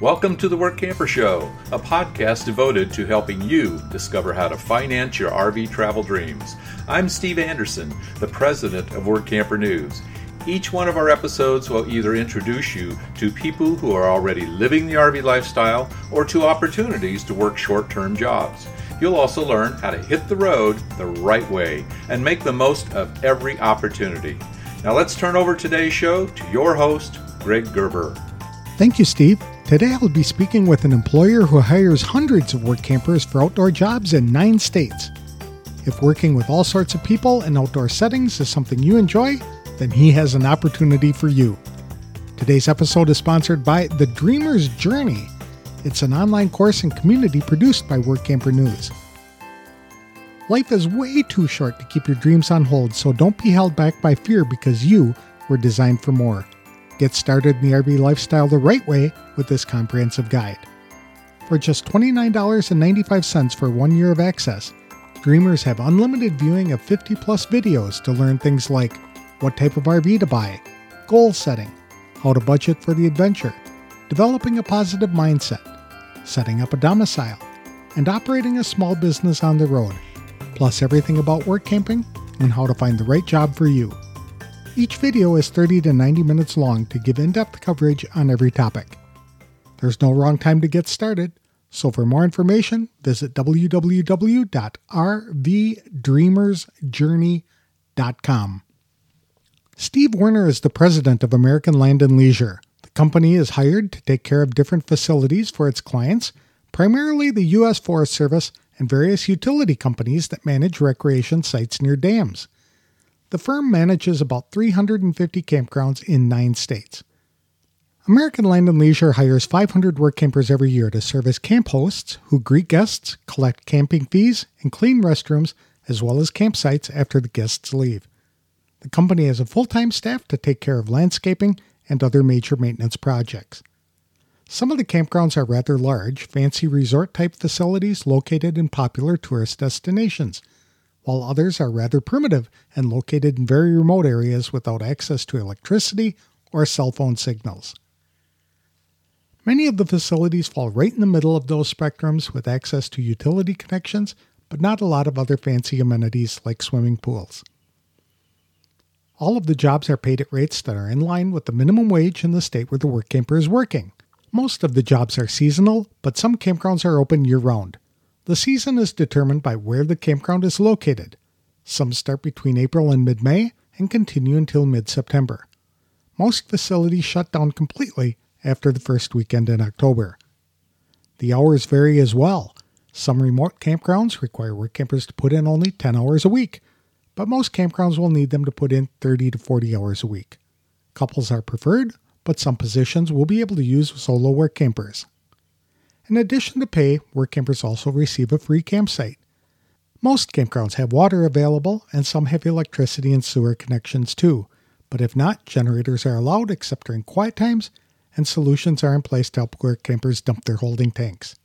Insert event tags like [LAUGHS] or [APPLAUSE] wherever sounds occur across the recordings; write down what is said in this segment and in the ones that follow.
Welcome to the Workamper Show, a podcast devoted to helping you discover how to finance your RV travel dreams. I'm Steve Anderson, the president of Workamper News. Each one of our episodes will either introduce you to people who are already living the RV lifestyle or to opportunities to work short term jobs. You'll also learn how to hit the road the right way and make the most of every opportunity. Now let's turn over today's show to your host, Greg Gerber. Thank you, Steve. Today I'll be speaking with an employer who hires hundreds of work campers for outdoor jobs in nine states. If working with all sorts of people in outdoor settings is something you enjoy, then he has an opportunity for you. Today's episode is sponsored by The Dreamer's Journey. It's an online course and community produced by Workamper News. Life is way too short to keep your dreams on hold, so don't be held back by fear because you were designed for more. Get started in the RV lifestyle the right way with this comprehensive guide. For just $29.95 for one year of access, Dreamers have unlimited viewing of 50 plus videos to learn things like what type of RV to buy, goal setting, how to budget for the adventure, developing a positive mindset, setting up a domicile, and operating a small business on the road, plus everything about work camping and how to find the right job for you. Each video is 30 to 90 minutes long to give in depth coverage on every topic. There's no wrong time to get started, so for more information, visit www.rvdreamersjourney.com. Steve Werner is the president of American Land and Leisure. The company is hired to take care of different facilities for its clients, primarily the U.S. Forest Service and various utility companies that manage recreation sites near dams. The firm manages about 350 campgrounds in nine states. American Land and Leisure hires 500 work campers every year to serve as camp hosts who greet guests, collect camping fees, and clean restrooms, as well as campsites after the guests leave. The company has a full time staff to take care of landscaping and other major maintenance projects. Some of the campgrounds are rather large, fancy resort type facilities located in popular tourist destinations, while others are rather primitive and located in very remote areas without access to electricity or cell phone signals. Many of the facilities fall right in the middle of those spectrums with access to utility connections, but not a lot of other fancy amenities like swimming pools. All of the jobs are paid at rates that are in line with the minimum wage in the state where the work camper is working. Most of the jobs are seasonal, but some campgrounds are open year round. The season is determined by where the campground is located. Some start between April and mid May and continue until mid September. Most facilities shut down completely after the first weekend in October. The hours vary as well. Some remote campgrounds require work campers to put in only 10 hours a week, but most campgrounds will need them to put in 30 to 40 hours a week. Couples are preferred, but some positions will be able to use solo work campers. In addition to pay, work campers also receive a free campsite. Most campgrounds have water available, and some have electricity and sewer connections too, but if not, generators are allowed except during quiet times, and solutions are in place to help work campers dump their holding tanks.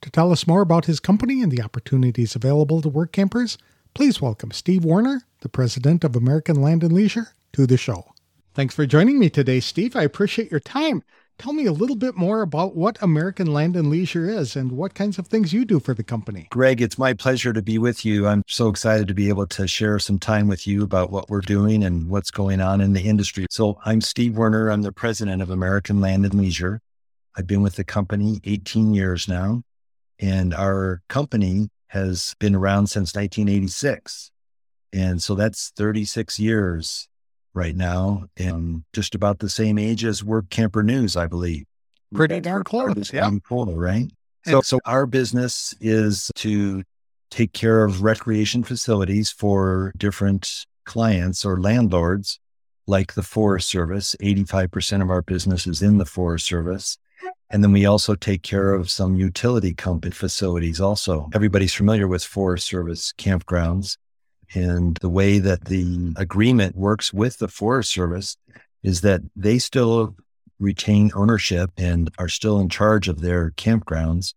To tell us more about his company and the opportunities available to work campers, Please welcome Steve Werner, the president of American Land and Leisure, to the show. Thanks for joining me today, Steve. I appreciate your time. Tell me a little bit more about what American Land and Leisure is and what kinds of things you do for the company. Greg, it's my pleasure to be with you. I'm so excited to be able to share some time with you about what we're doing and what's going on in the industry. So, I'm Steve Werner. I'm the president of American Land and Leisure. I've been with the company 18 years now, and our company has been around since 1986. And so that's 36 years right now, and just about the same age as Workamper News, I believe. Pretty darn close, yeah. Cool, right? So, so our business is to take care of recreation facilities for different clients or landlords, like the Forest Service. 85% of our business is in the Forest Service. And then we also take care of some utility company facilities also. Everybody's familiar with Forest Service campgrounds. And the way that the agreement works with the Forest Service is that they still retain ownership and are still in charge of their campgrounds.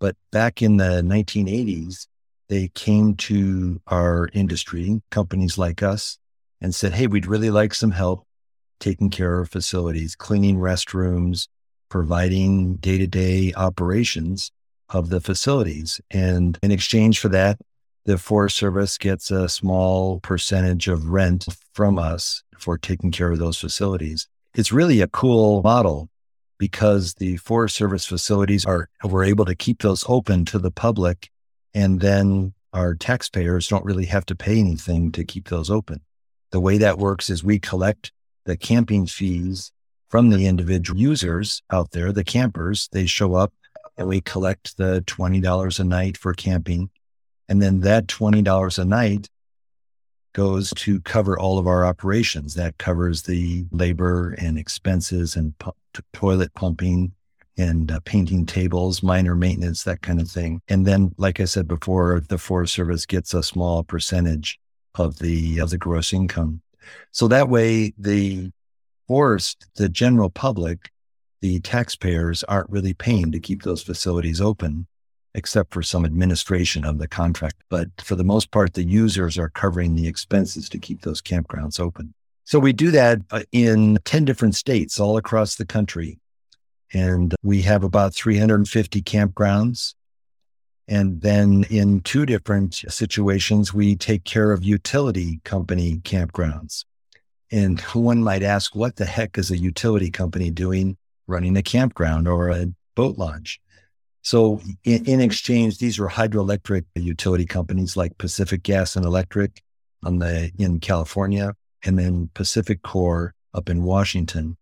But back in the 1980s, they came to our industry, companies like us, and said, Hey, we'd really like some help taking care of facilities, cleaning restrooms, providing day to day operations of the facilities. And in exchange for that, the Forest Service gets a small percentage of rent from us for taking care of those facilities. It's really a cool model because the Forest Service facilities are, we're able to keep those open to the public. And then our taxpayers don't really have to pay anything to keep those open. The way that works is we collect the camping fees from the individual users out there, the campers. They show up and we collect the $20 a night for camping. And then that $20 a night goes to cover all of our operations. That covers the labor and expenses and pu- toilet pumping and uh, painting tables, minor maintenance, that kind of thing. And then, like I said before, the Forest Service gets a small percentage of the of the gross income. So that way, the forest, the general public, the taxpayers aren't really paying to keep those facilities open except for some administration of the contract. But for the most part, the users are covering the expenses to keep those campgrounds open. So we do that uh, in 10 different states all across the country. And we have about 350 campgrounds. And then in two different situations, we take care of utility company campgrounds. And one might ask, what the heck is a utility company doing running a campground or a boat launch? So in, in, exchange, these are hydroelectric utility companies like Pacific Gas and Electric on the in California, and then PacifiCorp up in Washington.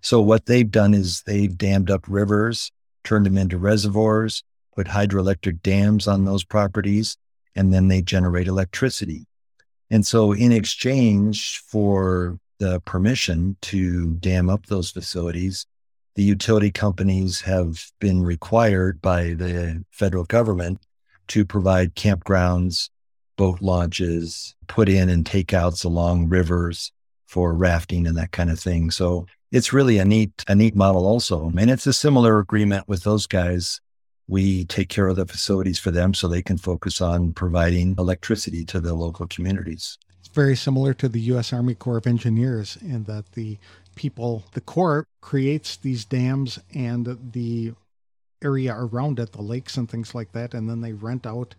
So what they've done is they've dammed up rivers, turned them into reservoirs, put hydroelectric dams on those properties, and then they generate electricity. And so in exchange for the permission to dam up those facilities, the utility companies have been required by the federal government to provide campgrounds, boat launches, put in and takeouts along rivers for rafting and that kind of thing. So it's really a neat, a neat model also. And it's a similar agreement with those guys. We take care of the facilities for them so they can focus on providing electricity to the local communities. It's very similar to the U.S. Army Corps of Engineers in that the people, the Corps creates these dams and the area around it, the lakes and things like that, and then they rent out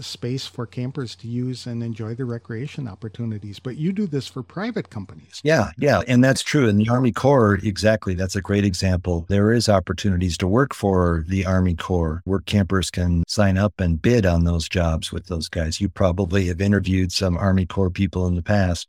space for campers to use and enjoy the recreation opportunities. But you do this for private companies. Yeah, yeah. And that's true. In the Army Corps, exactly. That's a great example. There is opportunities to work for the Army Corps. Work campers can sign up and bid on those jobs with those guys. You probably have interviewed some Army Corps people in the past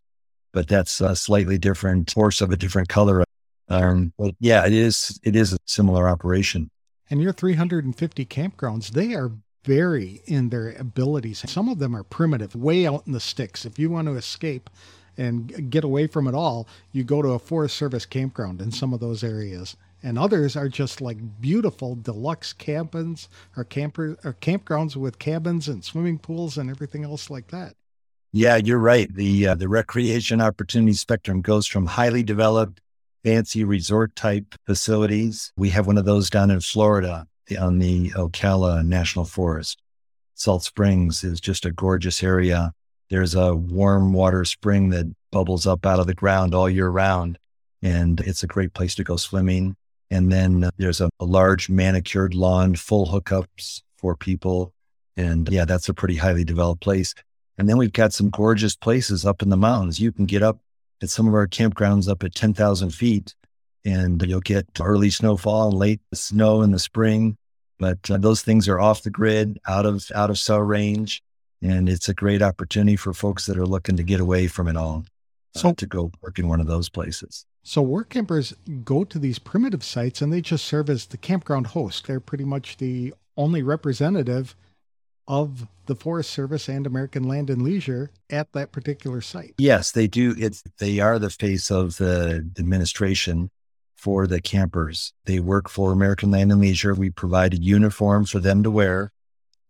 but that's a slightly different horse of a different color. Um, but yeah, it is it is a similar operation. And your 350 campgrounds, they are vary in their abilities. Some of them are primitive, way out in the sticks. If you want to escape and get away from it all, you go to a Forest Service campground in some of those areas. And others are just like beautiful deluxe cabins or camper or campgrounds with cabins and swimming pools and everything else like that. Yeah, you're right. The uh, the recreation opportunity spectrum goes from highly developed, fancy resort type facilities. We have one of those down in Florida on the Ocala National Forest. Salt Springs is just a gorgeous area. There's a warm water spring that bubbles up out of the ground all year round, and it's a great place to go swimming. And then there's a, a large manicured lawn, full hookups for people. And yeah, that's a pretty highly developed place. And then we've got some gorgeous places up in the mountains. You can get up at some of our campgrounds up at 10,000 feet and you'll get early snowfall and late snow in the spring. But uh, those things are off the grid, out of out of cell range, and it's a great opportunity for folks that are looking to get away from it all. Uh, so to go work in one of those places. So work campers go to these primitive sites and they just serve as the campground host. They're pretty much the only representative of the Forest Service and American Land and Leisure at that particular site. Yes, they do. They are the face of the administration for the campers. They work for American Land and Leisure. We provided uniforms for them to wear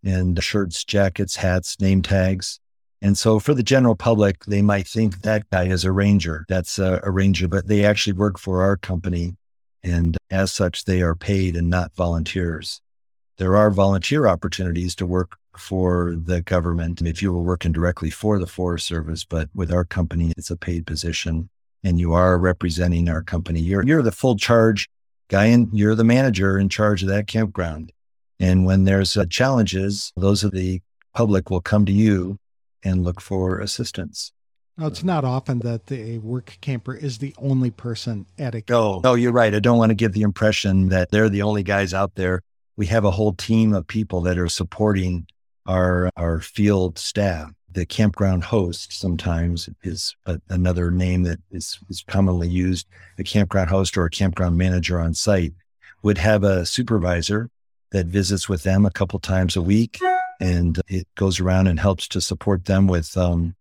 and shirts, jackets, hats, name tags. And so for the general public, they might think that guy is a ranger. That's a, a ranger, but they actually work for our company. And as such, they are paid and not volunteers. There are volunteer opportunities to work for the government if you were working directly for the Forest Service, but with our company, it's a paid position and you are representing our company. You're, you're the full charge guy and you're the manager in charge of that campground. And when there's uh, challenges, those of the public will come to you and look for assistance. Now, it's not often that the a work camper is the only person at a camp. No, no, you're right. I don't want to give the impression that they're the only guys out there. We have a whole team of people that are supporting our our field staff. The campground host sometimes is a, another name that is, is commonly used. A campground host or a campground manager on site would have a supervisor that visits with them a couple times a week, and it goes around and helps to support them with um,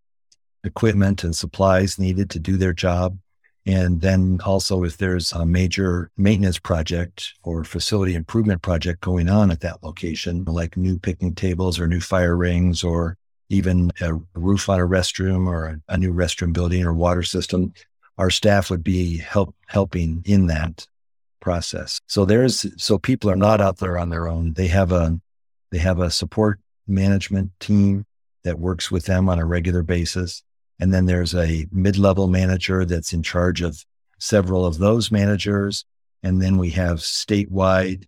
equipment and supplies needed to do their job. And then also, if there's a major maintenance project or facility improvement project going on at that location, like new picnic tables or new fire rings or even a roof on a restroom or a, new restroom building or water system, our staff would be help helping in that process. So there's so people are not out there on their own. They have a they have a support management team that works with them on a regular basis. And then there's a mid level manager that's in charge of several of those managers. And then we have statewide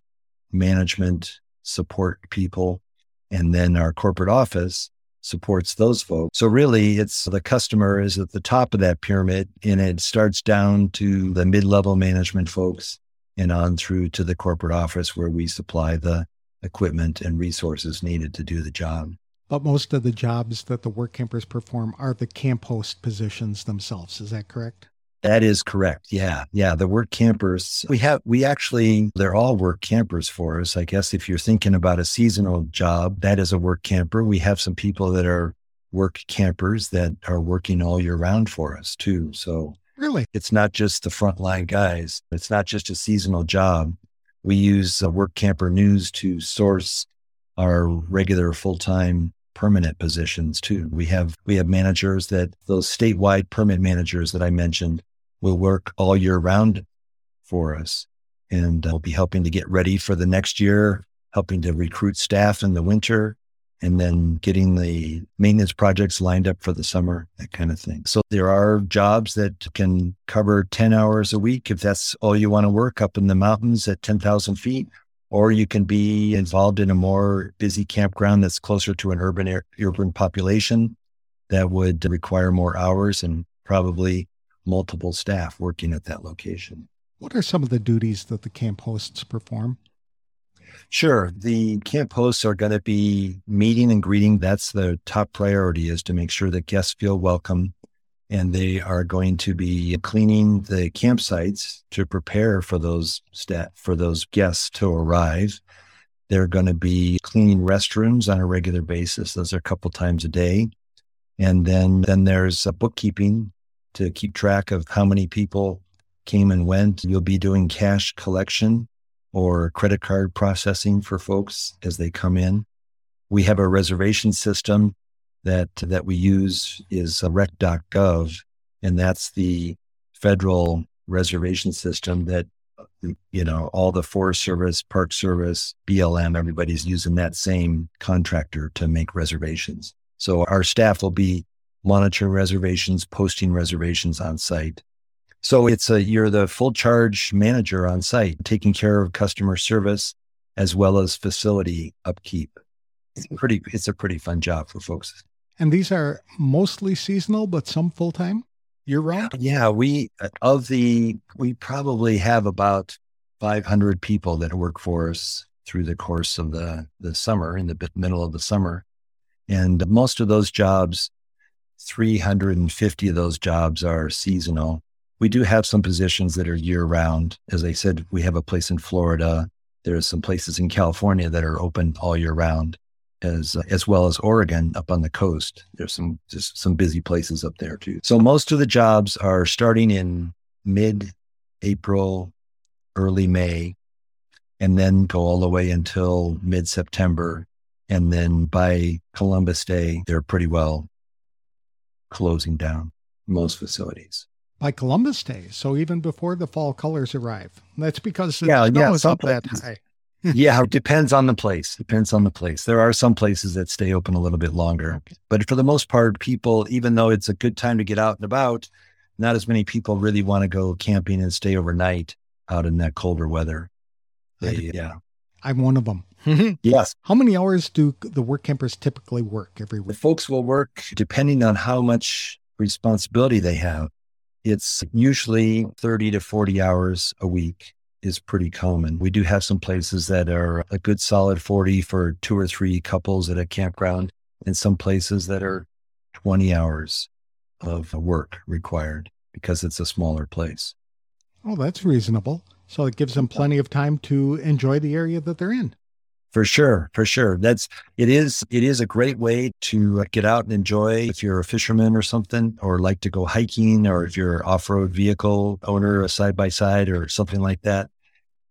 management support people. And then our corporate office supports those folks. So really it's the customer is at the top of that pyramid and it starts down to the mid level management folks and on through to the corporate office where we supply the equipment and resources needed to do the job. But most of the jobs that the work campers perform are the camp host positions themselves. Is that correct? That is correct. Yeah. Yeah. The work campers, we have, we actually, they're all work campers for us. I guess if you're thinking about a seasonal job, that is a work camper. We have some people that are work campers that are working all year round for us too. So really, it's not just the frontline guys. It's not just a seasonal job. We use uh, work camper news to source our regular full time permanent positions too. We have we have managers that those statewide permit managers that I mentioned will work all year round for us and uh, will be helping to get ready for the next year, helping to recruit staff in the winter and then getting the maintenance projects lined up for the summer, that kind of thing. So there are jobs that can cover 10 hours a week if that's all you want to work up in the mountains at 10,000 feet or you can be involved in a more busy campground that's closer to an urban urban population that would require more hours and probably multiple staff working at that location. What are some of the duties that the camp hosts perform? Sure. The camp hosts are going to be meeting and greeting. That's the top priority is to make sure that guests feel welcome and they are going to be cleaning the campsites to prepare for those for those guests to arrive. They're going to be cleaning restrooms on a regular basis. Those are a couple times a day. And then, then there's a bookkeeping to keep track of how many people came and went. You'll be doing cash collection or credit card processing for folks as they come in. We have a reservation system that that we use is uh, rec.gov, and that's the federal reservation system that uh, you know all the Forest Service, Park Service, BLM, everybody's using that same contractor to make reservations. So our staff will be monitoring reservations, posting reservations on site. So it's a you're the full charge manager on site, taking care of customer service as well as facility upkeep. It's pretty it's a pretty fun job for folks. And these are mostly seasonal, but some full time year round? Yeah, we, uh, of the, we probably have about 500 people that work for us through the course of the, the summer, in the middle of the summer. And most of those jobs, 350 of those jobs are seasonal. We do have some positions that are year round. As I said, we have a place in Florida. There's some places in California that are open all year round as uh, as well as Oregon up on the coast. There's some just some busy places up there too. So most of the jobs are starting in mid April, early May, and then go all the way until mid September. And then by Columbus Day, they're pretty well closing down most facilities. By Columbus Day, so even before the fall colors arrive. That's because the yeah, snow yeah, is up that high yeah, it depends on the place. Depends on the place. There are some places that stay open a little bit longer, but for the most part, people, even though it's a good time to get out and about, not as many people really want to go camping and stay overnight out in that colder weather. They, yeah. I'm one of them. [LAUGHS] yes. How many hours do the work campers typically work every The week? folks will work depending on how much responsibility they have. It's usually 30 to 40 hours a week is pretty common. We do have some places that are a good solid 40 for two or three couples at a campground, and some places that are 20 hours of work required because it's a smaller place. Oh, that's reasonable. So it gives them plenty of time to enjoy the area that they're in. For sure, for sure. That's it is it is a great way to uh, get out and enjoy if you're a fisherman or something or like to go hiking or if you're off-road vehicle owner, a side by side or something like that.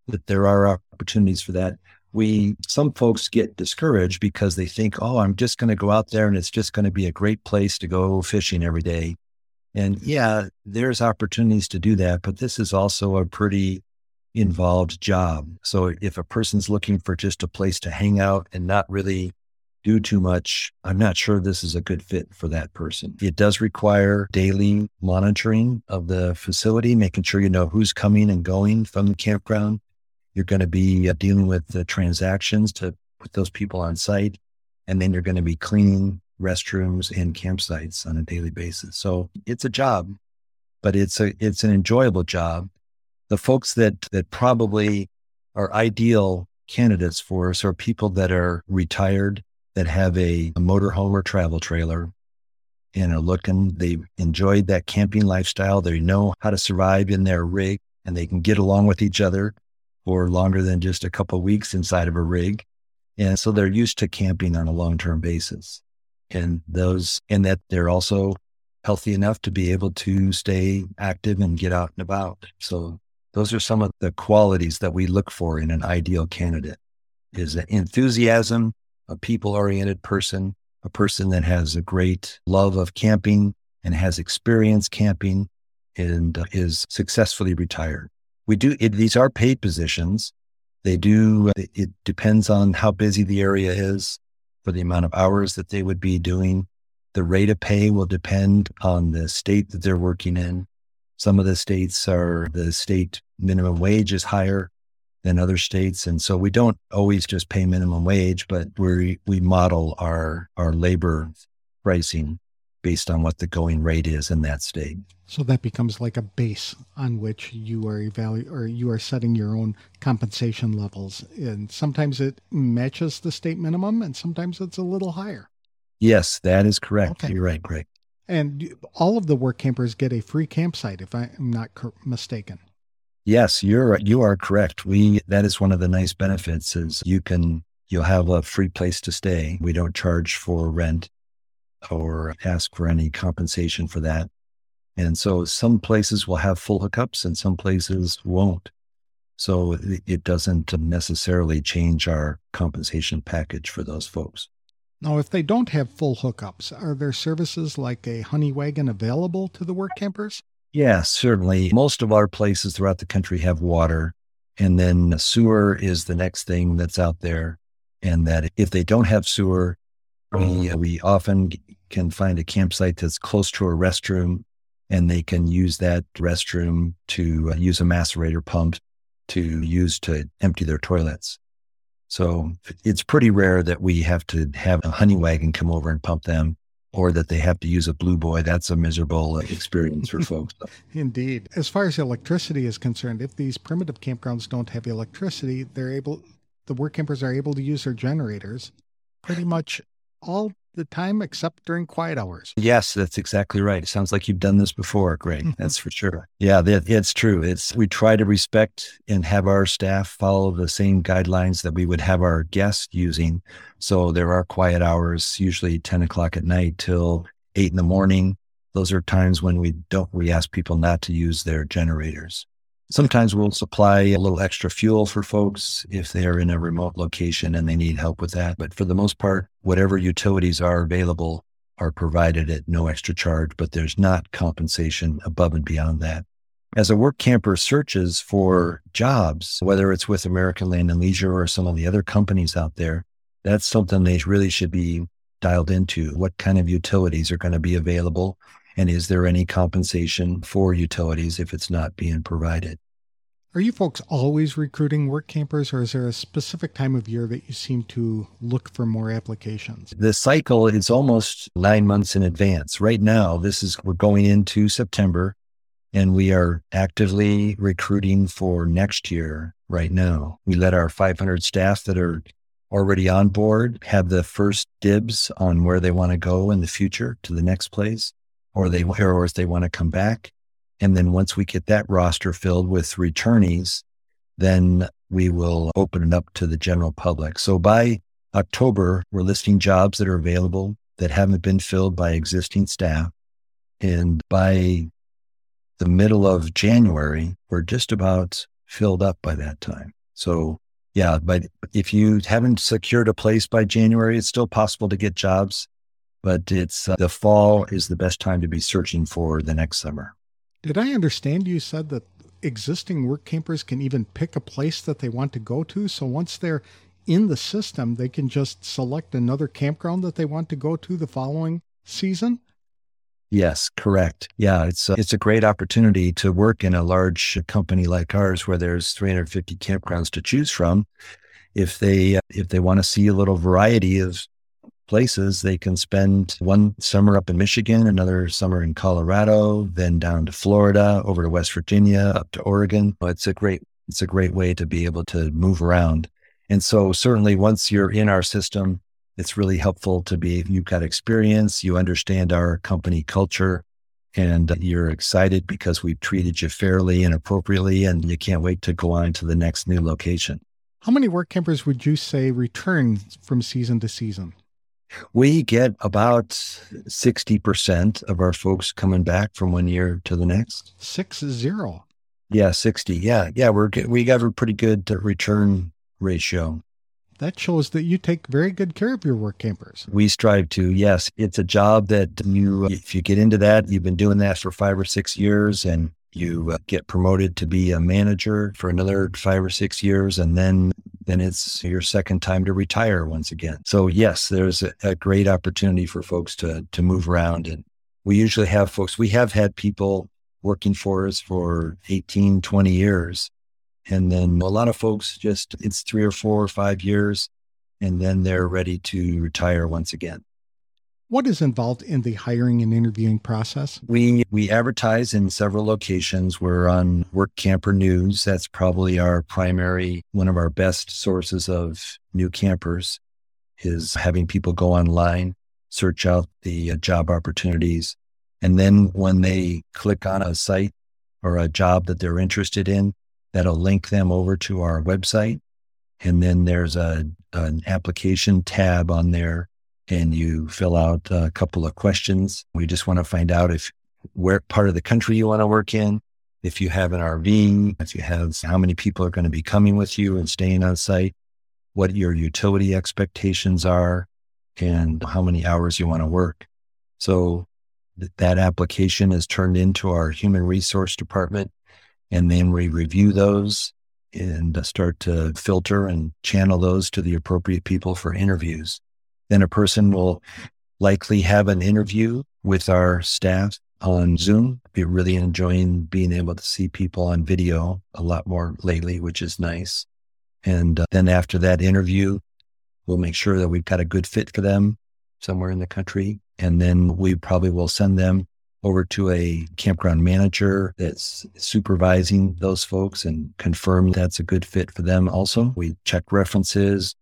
That there are opportunities for that. We some folks get discouraged because they think, "Oh, I'm just going to go out there and it's just going to be a great place to go fishing every day." And yeah, there's opportunities to do that, but this is also a pretty involved job. So if a person's looking for just a place to hang out and not really do too much, I'm not sure this is a good fit for that person. It does require daily monitoring of the facility, making sure you know who's coming and going from the campground. You're going to be uh, dealing with the transactions to put those people on site. And then you're going to be cleaning restrooms and campsites on a daily basis. So it's a job, but it's a, it's an enjoyable job the folks that that probably are ideal candidates for us are people that are retired that have a, a motorhome or travel trailer and are looking they've enjoyed that camping lifestyle they know how to survive in their rig and they can get along with each other for longer than just a couple weeks inside of a rig and so they're used to camping on a long-term basis. And those and that they're also healthy enough to be able to stay active and get out and about. So those are some of the qualities that we look for in an ideal candidate is enthusiasm, a people oriented person, a person that has a great love of camping and has experience camping and uh, is successfully retired. We do, it, these are paid positions. They do, uh, it depends on how busy the area is for the amount of hours that they would be doing. The rate of pay will depend on the state that they're working in. Some of the states are the state minimum wage is higher than other states. And so we don't always just pay minimum wage, but we we model our our labor pricing based on what the going rate is in that state. So that becomes like a base on which you are evaluating or you are setting your own compensation levels. And sometimes it matches the state minimum and sometimes it's a little higher. Yes, that is correct. Okay. You're right, Greg. And all of the work campers get a free campsite, if I'm not mistaken. Yes, you're you are correct. We that is one of the nice benefits is you can you'll have a free place to stay. We don't charge for rent or ask for any compensation for that. And so some places will have full hookups and some places won't. So it doesn't necessarily change our compensation package for those folks. Now, if they don't have full hookups, are there services like a honey wagon available to the work campers? Yeah, certainly. Most of our places throughout the country have water. And then sewer is the next thing that's out there. And that if they don't have sewer, we, uh, we often can find a campsite that's close to a restroom and they can use that restroom to uh, use a macerator pump to use to empty their toilets. So it's pretty rare that we have to have a honey wagon come over and pump them or that they have to use a blue boy. That's a miserable experience for [LAUGHS] folks. Indeed. As far as electricity is concerned, if these primitive campgrounds don't have electricity, they're able, the work campers are able to use their generators pretty much all the time except during quiet hours. Yes, that's exactly right. It sounds like you've done this before, Greg. Mm-hmm. That's for sure. Yeah, that, it's true. It's we try to respect and have our staff follow the same guidelines that we would have our guests using. So there are quiet hours, usually 10 o'clock at night till eight in the morning. Those are times when we don't we ask people not to use their generators. Sometimes we'll supply a little extra fuel for folks if they are in a remote location and they need help with that. But for the most part, whatever utilities are available are provided at no extra charge, but there's not compensation above and beyond that. As a work camper searches for jobs, whether it's with American Land and Leisure or some of the other companies out there, that's something they really should be dialed into. What kind of utilities are going to be available? And is there any compensation for utilities if it's not being provided? Are you folks always recruiting work campers, or is there a specific time of year that you seem to look for more applications? The cycle is almost nine months in advance. Right now, this is we're going into September, and we are actively recruiting for next year right now. We let our 500 staff that are already on board have the first dibs on where they want to go in the future to the next place, or they or if they want to come back. And then once we get that roster filled with returnees, then we will open it up to the general public. So by October, we're listing jobs that are available that haven't been filled by existing staff. And by the middle of January, we're just about filled up by that time. So yeah, but if you haven't secured a place by January, it's still possible to get jobs, but it's uh, the fall is the best time to be searching for the next summer. Did I understand you said that existing work campers can even pick a place that they want to go to? So once they're in the system, they can just select another campground that they want to go to the following season? Yes, correct. Yeah, it's a, it's a great opportunity to work in a large company like ours where there's 350 campgrounds to choose from. If they if they want to see a little variety of places. They can spend one summer up in Michigan, another summer in Colorado, then down to Florida, over to West Virginia, up to Oregon. It's a great it's a great way to be able to move around. And so certainly once you're in our system, it's really helpful to be you've got experience, you understand our company culture, and you're excited because we've treated you fairly and appropriately, and you can't wait to go on to the next new location. How many work campers would you say return from season to season? We get about 60% of our folks coming back from one year to the next. Six zero. Yeah, 60. Yeah. Yeah. We're, we got a pretty good uh, return ratio. That shows that you take very good care of your work campers. We strive to. Yes. It's a job that you, if you get into that, you've been doing that for five or six years and you uh, get promoted to be a manager for another five or six years and then then it's your second time to retire once again. So yes there's a, a great opportunity for folks to to move around and we usually have folks we have had people working for us for 18 20 years and then a lot of folks just it's three or four or five years and then they're ready to retire once again what is involved in the hiring and interviewing process? We we advertise in several locations. We're on Workamper News. That's probably our primary one of our best sources of new campers is having people go online, search out the uh, job opportunities, and then when they click on a site or a job that they're interested in, that'll link them over to our website. And then there's a an application tab on there and you fill out a couple of questions. We just want to find out if where part of the country you want to work in, if you have an RV, if you have how many people are going to be coming with you and staying on site, what your utility expectations are, and how many hours you want to work. So th- that application is turned into our human resource department, and then we review those and start to filter and channel those to the appropriate people for interviews. Then a person will likely have an interview with our staff on Zoom. Be really enjoying being able to see people on video a lot more lately, which is nice. And uh, then after that interview, we'll make sure that we've got a good fit for them somewhere in the country. And then we probably will send them over to a campground manager that's supervising those folks and confirm that's a good fit for them also. We check references,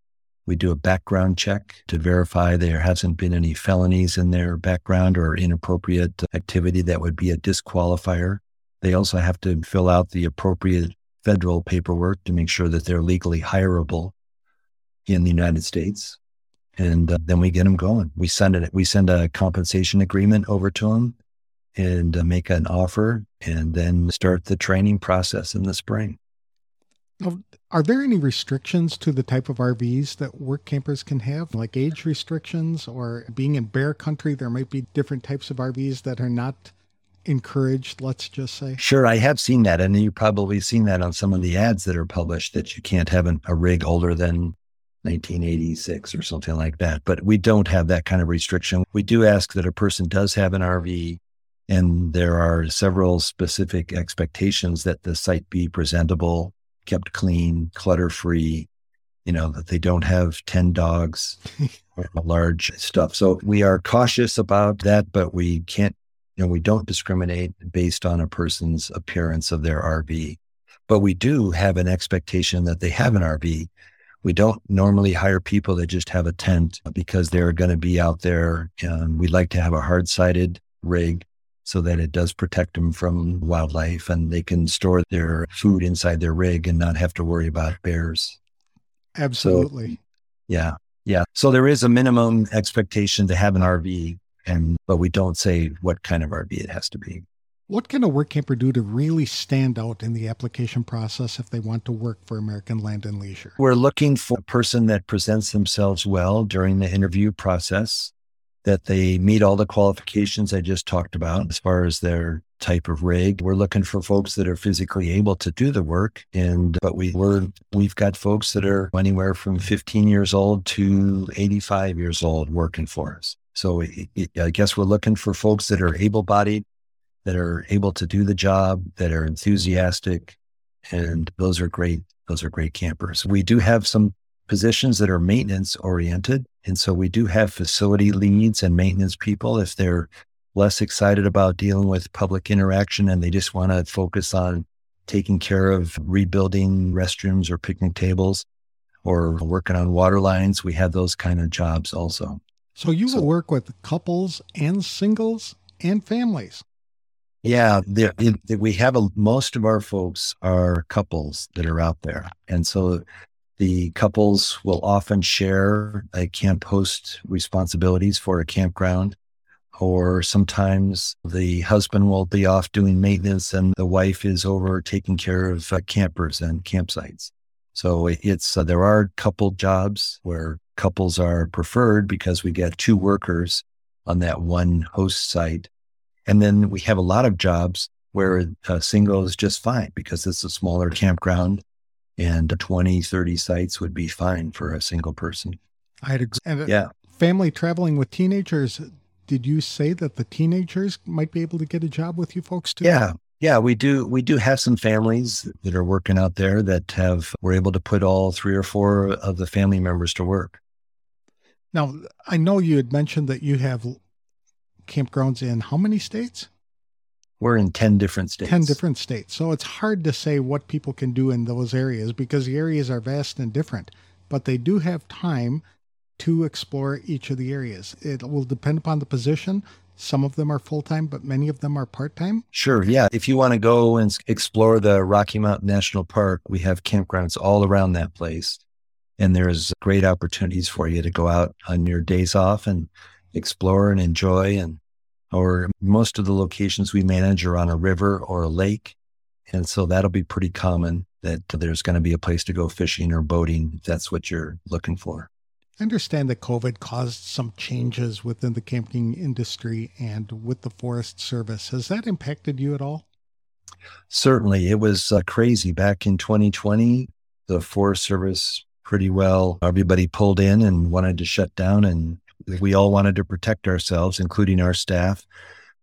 we do a background check to verify there hasn't been any felonies in their background or inappropriate activity that would be a disqualifier. They also have to fill out the appropriate federal paperwork to make sure that they're legally hireable in the United States. And uh, then we get them going. We send it. We send a compensation agreement over to them and uh, make an offer, and then start the training process in the spring. Are there any restrictions to the type of RVs that work campers can have, like age restrictions or being in bear country? There might be different types of RVs that are not encouraged, let's just say. Sure, I have seen that. And you've probably seen that on some of the ads that are published that you can't have an, a rig older than 1986 or something like that. But we don't have that kind of restriction. We do ask that a person does have an RV And there are several specific expectations that the site be presentable, kept clean, clutter free, you know, that they don't have 10 dogs [LAUGHS] or large stuff. So we are cautious about that, but we can't, you know, we don't discriminate based on a person's appearance of their RV. But we do have an expectation that they have an RV. We don't normally hire people that just have a tent because they're going to be out there. And we'd like to have a hard sided rig so that it does protect them from wildlife and they can store their food inside their rig and not have to worry about bears. Absolutely. So, yeah. Yeah. So there is a minimum expectation to have an RV and but we don't say what kind of RV it has to be. What can a work camper do to really stand out in the application process if they want to work for American Land and Leisure? We're looking for a person that presents themselves well during the interview process that they meet all the qualifications I just talked about as far as their type of rig. We're looking for folks that are physically able to do the work. And, but we, we're, we've got folks that are anywhere from 15 years old to 85 years old working for us. So I guess we're looking for folks that are able bodied, that are able to do the job, that are enthusiastic. And those are great. Those are great campers. We do have some positions that are maintenance oriented. And so we do have facility leads and maintenance people if they're less excited about dealing with public interaction and they just want to focus on taking care of rebuilding restrooms or picnic tables or working on water lines. We have those kind of jobs also. So you so, will work with couples and singles and families. Yeah, we have a, most of our folks are couples that are out there. And so the couples will often share a camp host responsibilities for a campground, or sometimes the husband will be off doing maintenance and the wife is over taking care of uh, campers and campsites. So it's uh, there are couple jobs where couples are preferred because we get two workers on that one host site, and then we have a lot of jobs where a single is just fine because it's a smaller campground and 20, 30 sites would be fine for a single person. I'd agree. Uh, yeah. Family traveling with teenagers, did you say that the teenagers might be able to get a job with you folks too? Yeah. Yeah, we do. We do have some families that are working out there that have we're able to put all three or four of the family members to work. Now, I know you had mentioned that you have campgrounds in how many states? We're in 10 different states. 10 different states. So it's hard to say what people can do in those areas because the areas are vast and different, but they do have time to explore each of the areas. It will depend upon the position. Some of them are full time, but many of them are part time. Sure. Yeah. If you want to go and explore the Rocky Mountain National Park, we have campgrounds all around that place. And there's great opportunities for you to go out on your days off and explore and enjoy and or most of the locations we manage are on a river or a lake. And so that'll be pretty common that there's going to be a place to go fishing or boating if that's what you're looking for. I understand that COVID caused some changes within the camping industry and with the Forest Service. Has that impacted you at all? Certainly. It was uh, crazy back in 2020. The Forest Service pretty well, everybody pulled in and wanted to shut down and we all wanted to protect ourselves, including our staff.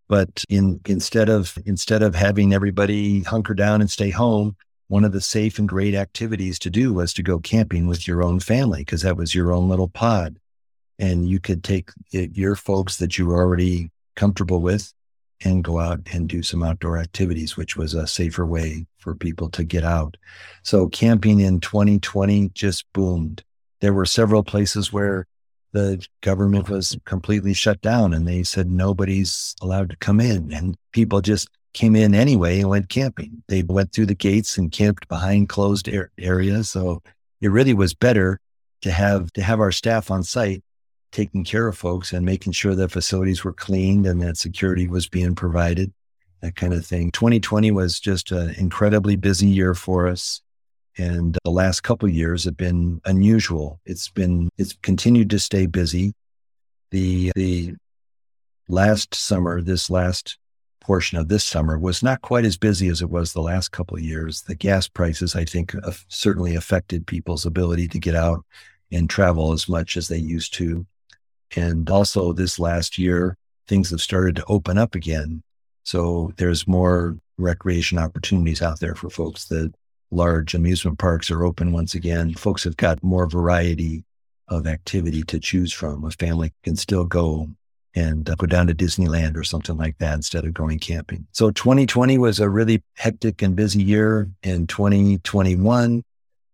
But in instead of instead of having everybody hunker down and stay home, one of the safe and great activities to do was to go camping with your own family because that was your own little pod, and you could take your folks that you were already comfortable with and go out and do some outdoor activities, which was a safer way for people to get out. So camping in 2020 just boomed. There were several places where the government was completely shut down and they said nobody's allowed to come in and people just came in anyway and went camping. They went through the gates and camped behind closed areas. So it really was better to have to have our staff on site taking care of folks and making sure that facilities were cleaned and that security was being provided, that kind of thing. 2020 was just an incredibly busy year for us. And the last couple years have been unusual. It's been, it's continued to stay busy. The, the last summer, this last portion of this summer was not quite as busy as it was the last couple years. The gas prices, I think, certainly affected people's ability to get out and travel as much as they used to. And also this last year, things have started to open up again. So there's more recreation opportunities out there for folks. The large amusement parks are open once again. Folks have got more variety of activity to choose from. A family can still go and uh, go down to Disneyland or something like that instead of going camping. So 2020 was a really hectic and busy year. In 2021,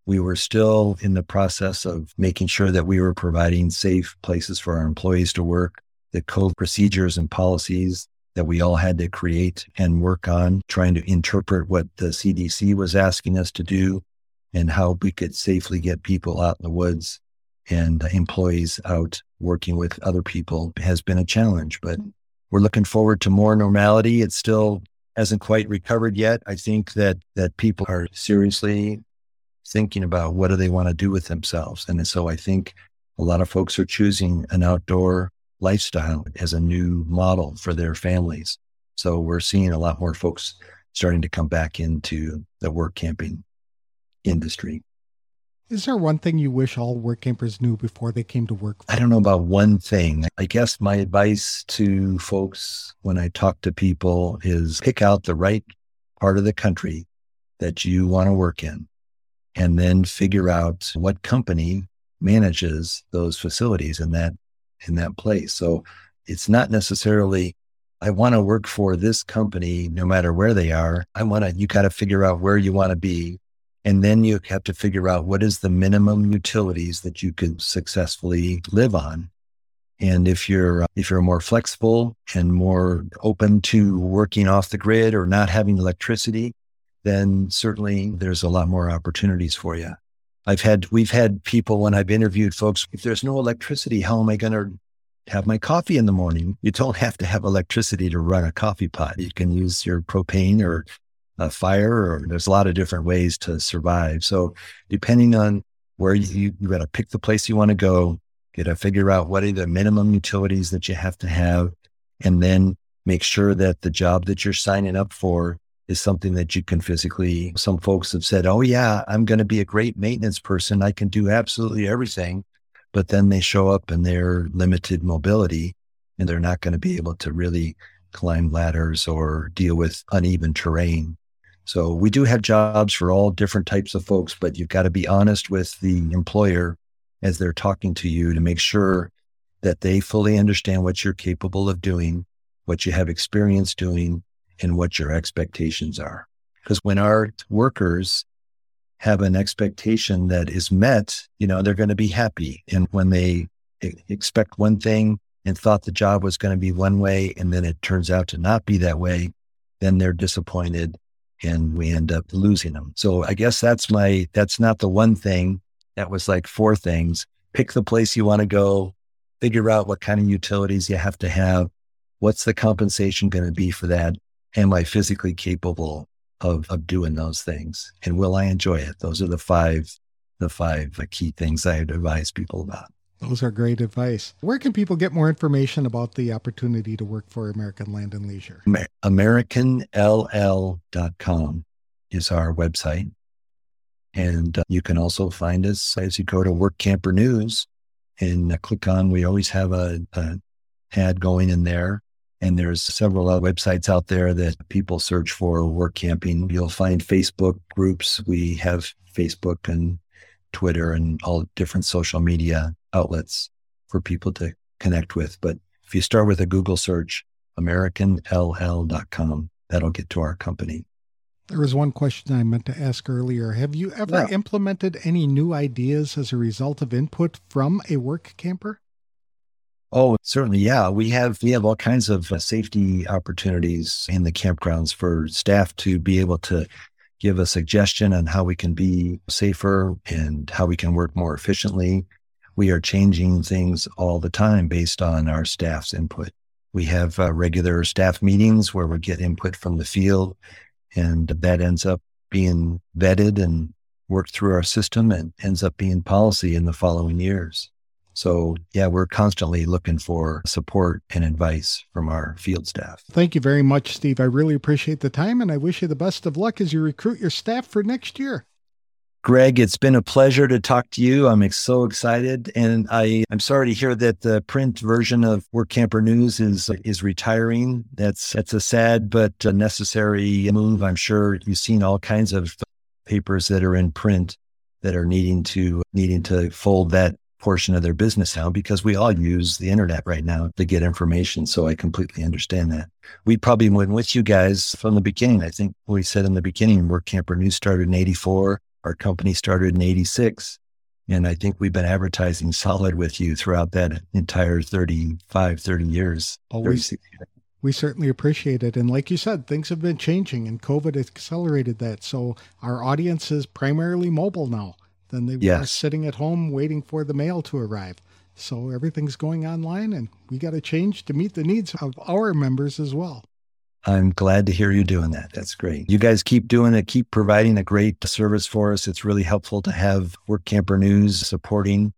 we were still in the process of making sure that we were providing safe places for our employees to work, the code procedures and policies that we all had to create and work on, trying to interpret what the CDC was asking us to do and how we could safely get people out in the woods and uh, employees out working with other people has been a challenge, but mm-hmm. we're looking forward to more normality. It still hasn't quite recovered yet. I think that that people are seriously thinking about what do they want to do with themselves. And so I think a lot of folks are choosing an outdoor lifestyle as a new model for their families. So we're seeing a lot more folks starting to come back into the work camping industry. Is there one thing you wish all work campers knew before they came to work? I don't know about one thing. I guess my advice to folks when I talk to people is pick out the right part of the country that you want to work in and then figure out what company manages those facilities in that in that place. So it's not necessarily I want to work for this company no matter where they are. I want to you got to figure out where you want to be and then you have to figure out what is the minimum utilities that you can successfully live on. And if you're uh, if you're more flexible and more open to working off the grid or not having electricity, then certainly there's a lot more opportunities for you. I've had we've had people when I've interviewed folks, if there's no electricity, how am I going to have my coffee in the morning? You don't have to have electricity to run a coffee pot. You can use your propane or a fire, or there's a lot of different ways to survive. So depending on where you, you got to pick the place you want to go, get to figure out what are the minimum utilities that you have to have, and then make sure that the job that you're signing up for is something that you can physically. Some folks have said, Oh, yeah, I'm going to be a great maintenance person. I can do absolutely everything. But then they show up and they're limited mobility and they're not going to be able to really climb ladders or deal with uneven terrain. So we do have jobs for all different types of folks, but you've got to be honest with the employer as they're talking to you to make sure that they fully understand what you're capable of doing, what you have experience doing, and what your expectations are. Because when our workers have an expectation that is met, you know, they're going to be happy. And when they expect one thing and thought the job was going to be one way, and then it turns out to not be that way, then they're disappointed and we end up losing them. So I guess that's my, that's not the one thing. That was like four things. Pick the place you want to go, figure out what kind of utilities you have to have. What's the compensation going to be for that? Am I physically capable of, of doing those things? And will I enjoy it? Those are the five, the five key things I would advise people about. Those are great advice. Where can people get more information about the opportunity to work for American Land and Leisure? AmericanLL.com is our website. And uh, you can also find us as you go to Workamper News and uh, click on, we always have a, a ad going in there. And there's several other websites out there that people search for work camping. You'll find Facebook groups. We have Facebook and Twitter and all different social media outlets for people to connect with. But if you start with a Google search, AmericanLL.com, that'll get to our company. There was one question I meant to ask earlier. Have you ever yeah. implemented any new ideas as a result of input from a work camper? Oh, certainly. Yeah. We have, we have all kinds of uh, safety opportunities in the campgrounds for staff to be able to give a suggestion on how we can be safer and how we can work more efficiently we are changing things all the time based on our staff's input. We have uh, regular staff meetings where we get input from the field, and that ends up being vetted and worked through our system and ends up being policy in the following years. So, yeah, we're constantly looking for support and advice from our field staff. Thank you very much, Steve. I really appreciate the time and I wish you the best of luck as you recruit your staff for next year. Greg, it's been a pleasure to talk to you. I'm so excited, and I I'm sorry to hear that the print version of Workamper News is is retiring. That's that's a sad but a necessary move. I'm sure you've seen all kinds of papers that are in print that are needing to needing to fold that portion of their business now because we all use the internet right now to get information. So I completely understand that. We probably went with you guys from the beginning. I think we said in the beginning, Workamper News started in 84. Our company started in 86. And I think we've been advertising solid with you throughout that entire 35, 30 years. Always. We certainly appreciate it. And like you said, things have been changing and COVID accelerated that. So our audience is primarily mobile now than they yes. were sitting at home waiting for the mail to arrive. So everything's going online and we got to change to meet the needs of our members as well. I'm glad to hear you doing that. That's great. You guys keep doing it, keep providing a great service for us. It's really helpful to have Workamper News supporting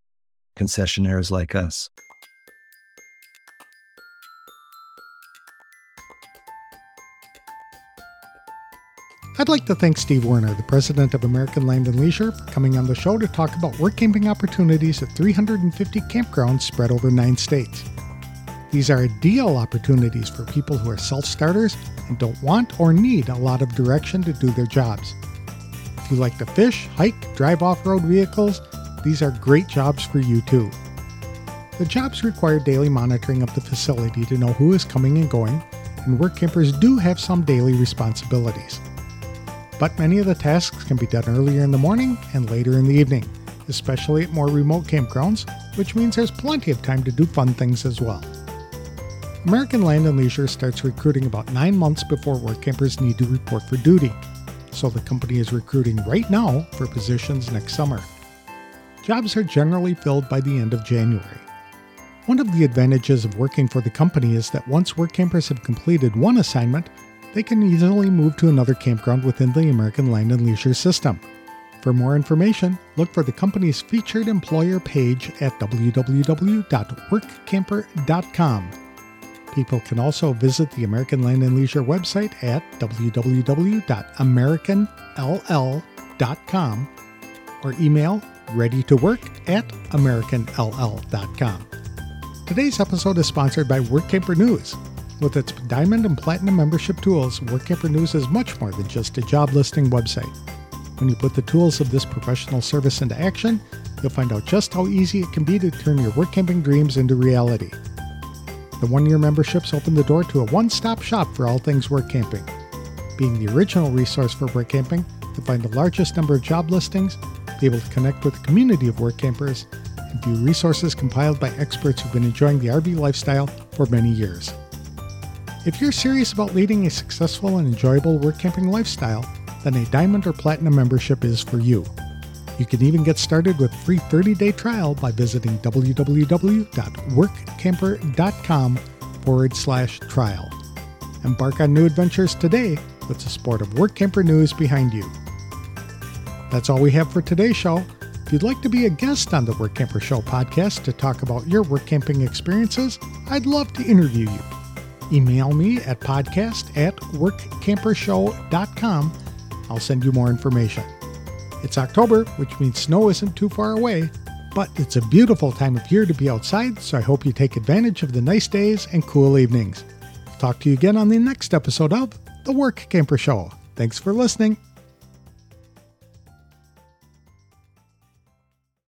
concessionaires like us. I'd like to thank Steve Werner, the president of American Land and Leisure, for coming on the show to talk about work camping opportunities at 350 campgrounds spread over nine states. These are ideal opportunities for people who are self starters and don't want or need a lot of direction to do their jobs. If you like to fish, hike, drive off road vehicles, these are great jobs for you too. The jobs require daily monitoring of the facility to know who is coming and going, and work campers do have some daily responsibilities but many of the tasks can be done earlier in the morning and later in the evening, especially at more remote campgrounds, which means there's plenty of time to do fun things as well. American Land and Leisure starts recruiting about nine months before work campers need to report for duty, so the company is recruiting right now for positions next summer. Jobs are generally filled by the end of January. One of the advantages of working for the company is that once work campers have completed one assignment, they can easily move to another campground within the American Land and Leisure system. For more information, look for the company's featured employer page at www.workamper.com. People can also visit the American Land and Leisure website at www.americanll.com or email ready to work at americanll.com. Today's episode is sponsored by Workamper News. With its Diamond and Platinum membership tools, Workamper News is much more than just a job listing website. When you put the tools of this professional service into action, you'll find out just how easy it can be to turn your work camping dreams into reality. The one year memberships open the door to a one stop shop for all things work camping. Being the original resource for work camping, to find the largest number of job listings, be able to connect with a community of work campers, and view resources compiled by experts who've been enjoying the RV lifestyle for many years. If you're serious about leading a successful and enjoyable work camping lifestyle, then a Diamond or Platinum membership is for you. You can even get started with a free 30-day trial by visiting www.workamper.com forward slash trial. Embark on new adventures today with the support of Workamper News behind you. That's all we have for today's show. If you'd like to be a guest on the Workamper Show podcast to talk about your work camping experiences, I'd love to interview you email me at podcast at workampershow.com. I'll send you more information. It's October, which means snow isn't too far away, but it's a beautiful time of year to be outside, so I hope you take advantage of the nice days and cool evenings. talk to you again on the next episode of The Workamper Show. Thanks for listening.